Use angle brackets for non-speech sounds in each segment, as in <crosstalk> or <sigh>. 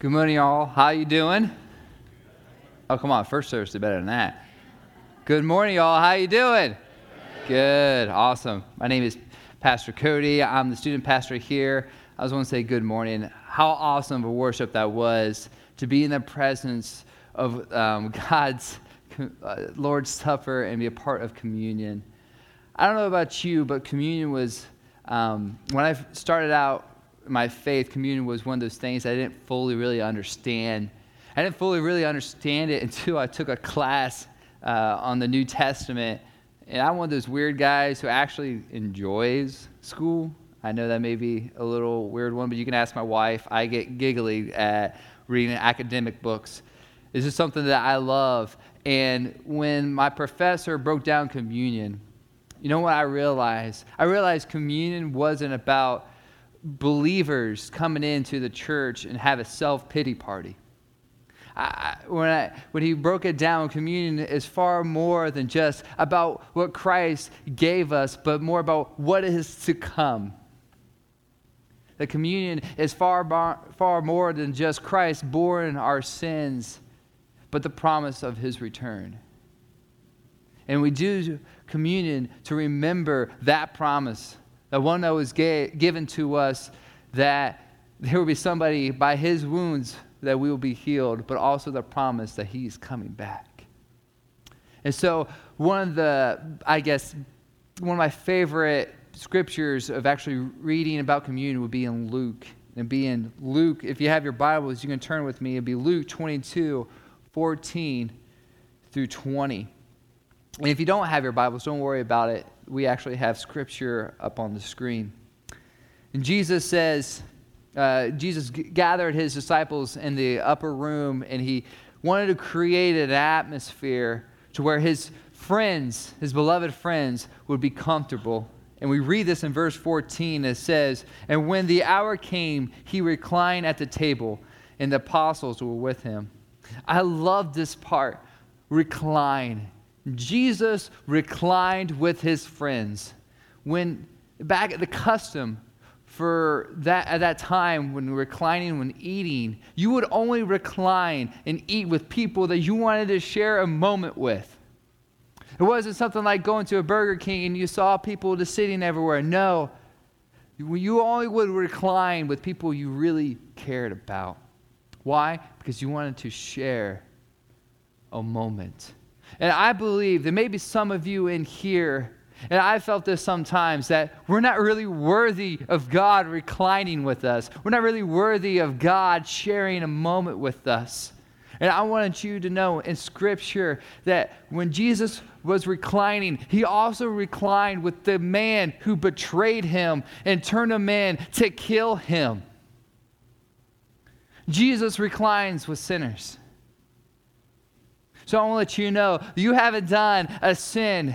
Good morning, y'all. How you doing? Oh, come on. First service is better than that. Good morning, y'all. How you doing? Good. Awesome. My name is Pastor Cody. I'm the student pastor here. I just want to say good morning. How awesome of a worship that was to be in the presence of um, <laughs> God's uh, Lord's Supper and be a part of communion. I don't know about you, but communion was, um, when I started out my faith, communion was one of those things I didn't fully really understand. I didn't fully really understand it <laughs> until I took a class uh, on the New Testament. And I'm one of those weird guys who actually enjoys school. I know that may be a little weird one, but you can ask my wife. I get giggly at reading academic books. This is something that I love. And when my professor broke down communion, you know what I realized? I realized communion wasn't about believers coming into the church and have a self pity party. I, when, I, when he broke it down, communion is far more than just about what Christ gave us, but more about what is to come. The communion is far, bar, far more than just Christ borne our sins, but the promise of his return. And we do communion to remember that promise the one that was given to us that there will be somebody by his wounds that we will be healed, but also the promise that he's coming back. And so, one of the, I guess, one of my favorite scriptures of actually reading about communion would be in Luke. And be in Luke, if you have your Bibles, you can turn with me. It'd be Luke 22, 14 through 20. And if you don't have your Bibles, don't worry about it we actually have scripture up on the screen. And Jesus says, uh, Jesus g- gathered his disciples in the upper room and he wanted to create an atmosphere to where his friends, his beloved friends, would be comfortable. And we read this in verse 14. It says, And when the hour came, he reclined at the table, and the apostles were with him. I love this part recline. Jesus reclined with his friends. When back at the custom for that at that time when reclining when eating, you would only recline and eat with people that you wanted to share a moment with. It wasn't something like going to a Burger King and you saw people just sitting everywhere. No. You only would recline with people you really cared about. Why? Because you wanted to share a moment. And I believe that maybe some of you in here, and I felt this sometimes, that we're not really worthy of God reclining with us. We're not really worthy of God sharing a moment with us. And I wanted you to know in Scripture that when Jesus was reclining, he also reclined with the man who betrayed him and turned him in to kill him. Jesus reclines with sinners. So I want to let you know you haven't done a sin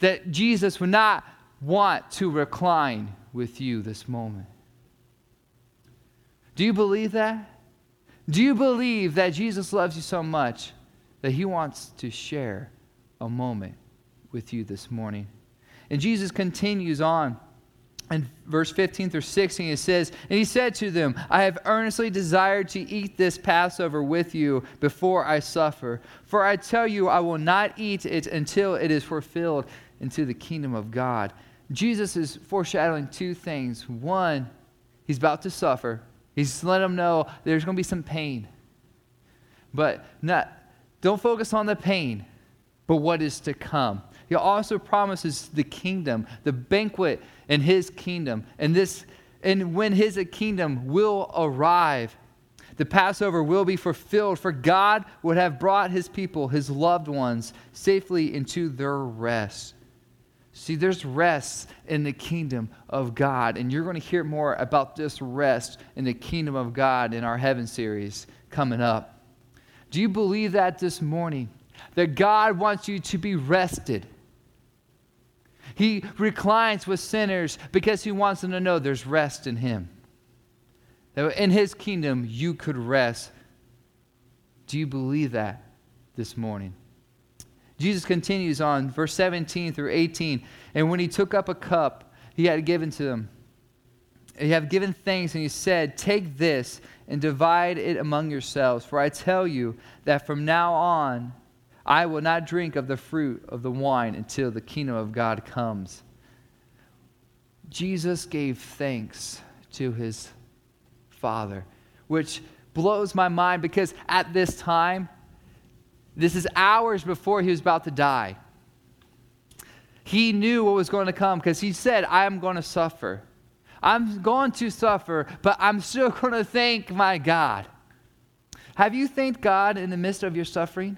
that Jesus would not want to recline with you this moment. Do you believe that? Do you believe that Jesus loves you so much that he wants to share a moment with you this morning? And Jesus continues on in verse 15 through 16, it says, And he said to them, I have earnestly desired to eat this Passover with you before I suffer. For I tell you, I will not eat it until it is fulfilled into the kingdom of God. Jesus is foreshadowing two things. One, he's about to suffer. He's letting them know there's going to be some pain. But not, don't focus on the pain, but what is to come. He also promises the kingdom, the banquet in his kingdom. And this and when his kingdom will arrive, the Passover will be fulfilled, for God would have brought his people, his loved ones, safely into their rest. See, there's rest in the kingdom of God, and you're going to hear more about this rest in the kingdom of God in our Heaven series coming up. Do you believe that this morning? That God wants you to be rested he reclines with sinners because he wants them to know there's rest in him. That in his kingdom, you could rest. Do you believe that this morning? Jesus continues on, verse 17 through 18. And when he took up a cup, he had given to them. He had given thanks, and he said, Take this and divide it among yourselves. For I tell you that from now on I will not drink of the fruit of the wine until the kingdom of God comes. Jesus gave thanks to his Father, which blows my mind because at this time, this is hours before he was about to die. He knew what was going to come because he said, I am going to suffer. I'm going to suffer, but I'm still <laughs> going to thank my God. Have you thanked God in the midst of your suffering?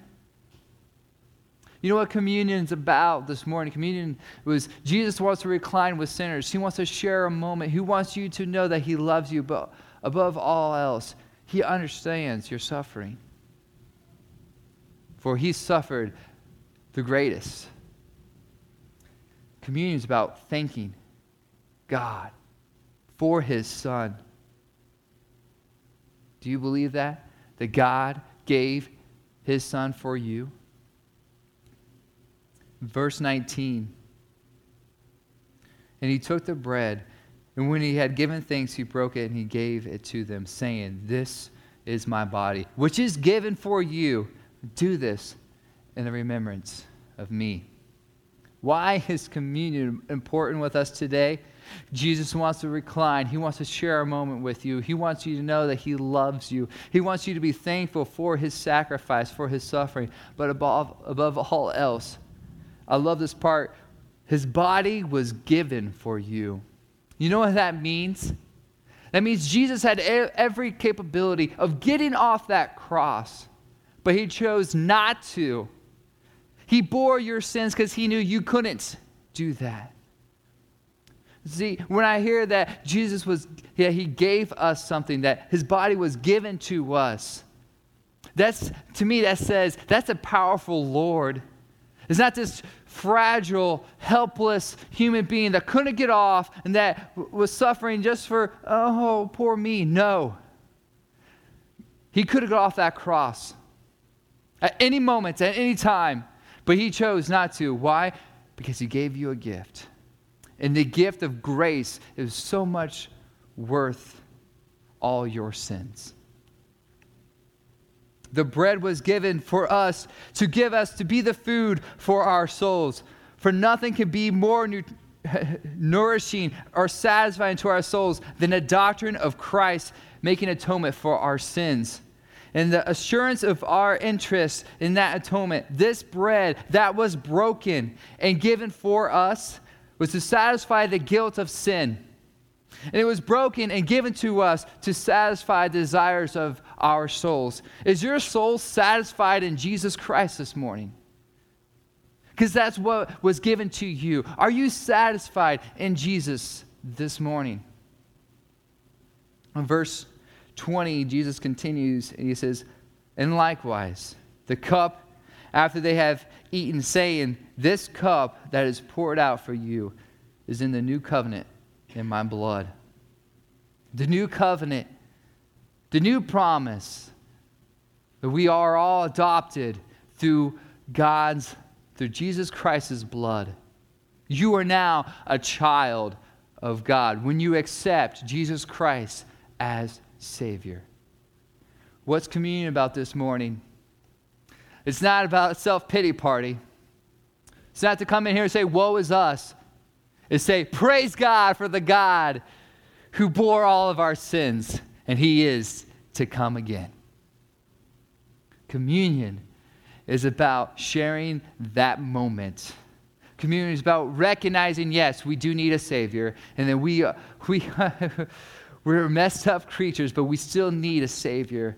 You know what communion is about this morning? Communion was Jesus wants to recline with sinners. He wants to share a moment. He wants you to know that He loves you, but above all else, He understands your suffering. For He suffered the greatest. Communion is about thanking God for His Son. Do you believe that? That God gave His Son for you? Verse 19. And he took the bread, and when he had given thanks, he broke it and he gave it to them, saying, This is my body, which is given for you. Do this in the remembrance of me. Why is communion important with us today? Jesus wants to recline. He wants to share a moment with you. He wants you to know that He loves you. He wants you to be thankful for His sacrifice, for His suffering. But above, above all else, I love this part. His body was given for you. You know what that means? That means Jesus had every capability of getting off that cross, but he chose not to. He bore your sins because he knew you couldn't do that. See, when I hear that Jesus was, yeah, he gave us something, that his body was given to us, that's, to me, that says that's a powerful Lord it's not this fragile, helpless human being that couldn't get off and that was suffering just for, oh, poor me. No. He could have got off that cross at any moment, at any time, but he chose not to. Why? Because he gave you a gift. And the gift of grace is so much worth all your sins. The bread was given for us to give us to be the food for our souls. For nothing can be more nu- <laughs> nourishing or satisfying to our souls than a doctrine of Christ making atonement for our sins. And the assurance of our interest in that atonement, this bread that was broken and given for us, was to satisfy the guilt of sin. And it was broken and given to us to satisfy the desires of our souls. Is your soul satisfied in Jesus Christ this morning? Because that's what was given to you. Are you satisfied in Jesus this morning? In verse 20, Jesus continues and he says, And likewise, the cup after they have eaten, saying, This cup that is poured out for you is in the new covenant in my blood. The new covenant the new promise that we are all adopted through God's, through Jesus Christ's blood. You are now a child of God when you accept Jesus Christ as Savior. What's communion about this morning? It's not about a self pity party. It's not to come in here and say, Woe is us. It's say, Praise God for the God who bore all of our sins and he is to come again. Communion is about sharing that moment. Communion is about recognizing, yes, we do need a Savior, and then we, <laughs> we, we're messed up creatures, but we still need a Savior.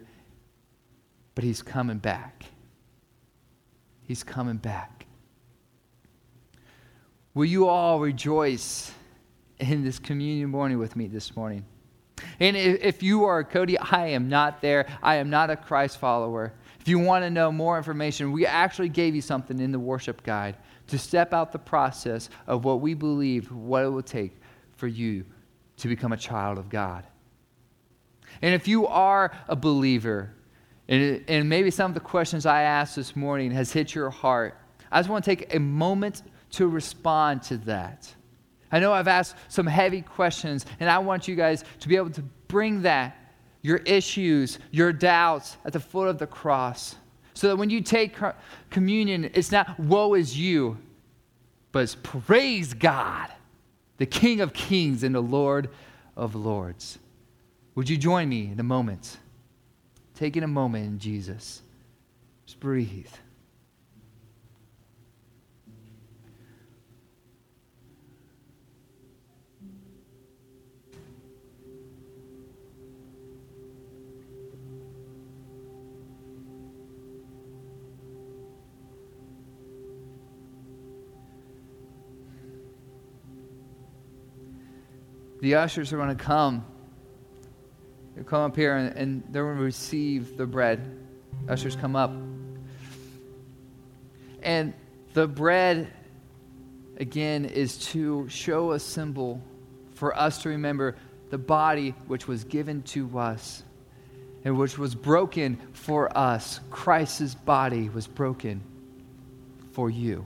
But He's coming back. He's coming back. Will you all rejoice in this communion morning with me this morning? And if you are Cody, I am not there. I am not a Christ follower. If you want to know more information, we actually gave you something in the worship guide to step out the process of what we believe, what it will take for you to become a child of God. And if you are a believer, and, and maybe some of the questions I asked this morning has hit your heart, I just want to take a moment to respond to that. I know I've asked some heavy questions, and I want you guys to be able to bring that, your issues, your doubts, at the foot of the cross. So that when you take communion, it's not woe is you, but it's praise God, the King of kings and the Lord of lords. Would you join me in a moment? Taking a moment in Jesus. Just breathe. The ushers are going to come. They'll come up here and, and they're going to receive the bread. Ushers come up. And the bread, again, is to show a symbol for us to remember the body which was given to us and which was broken for us. Christ's body was broken for you.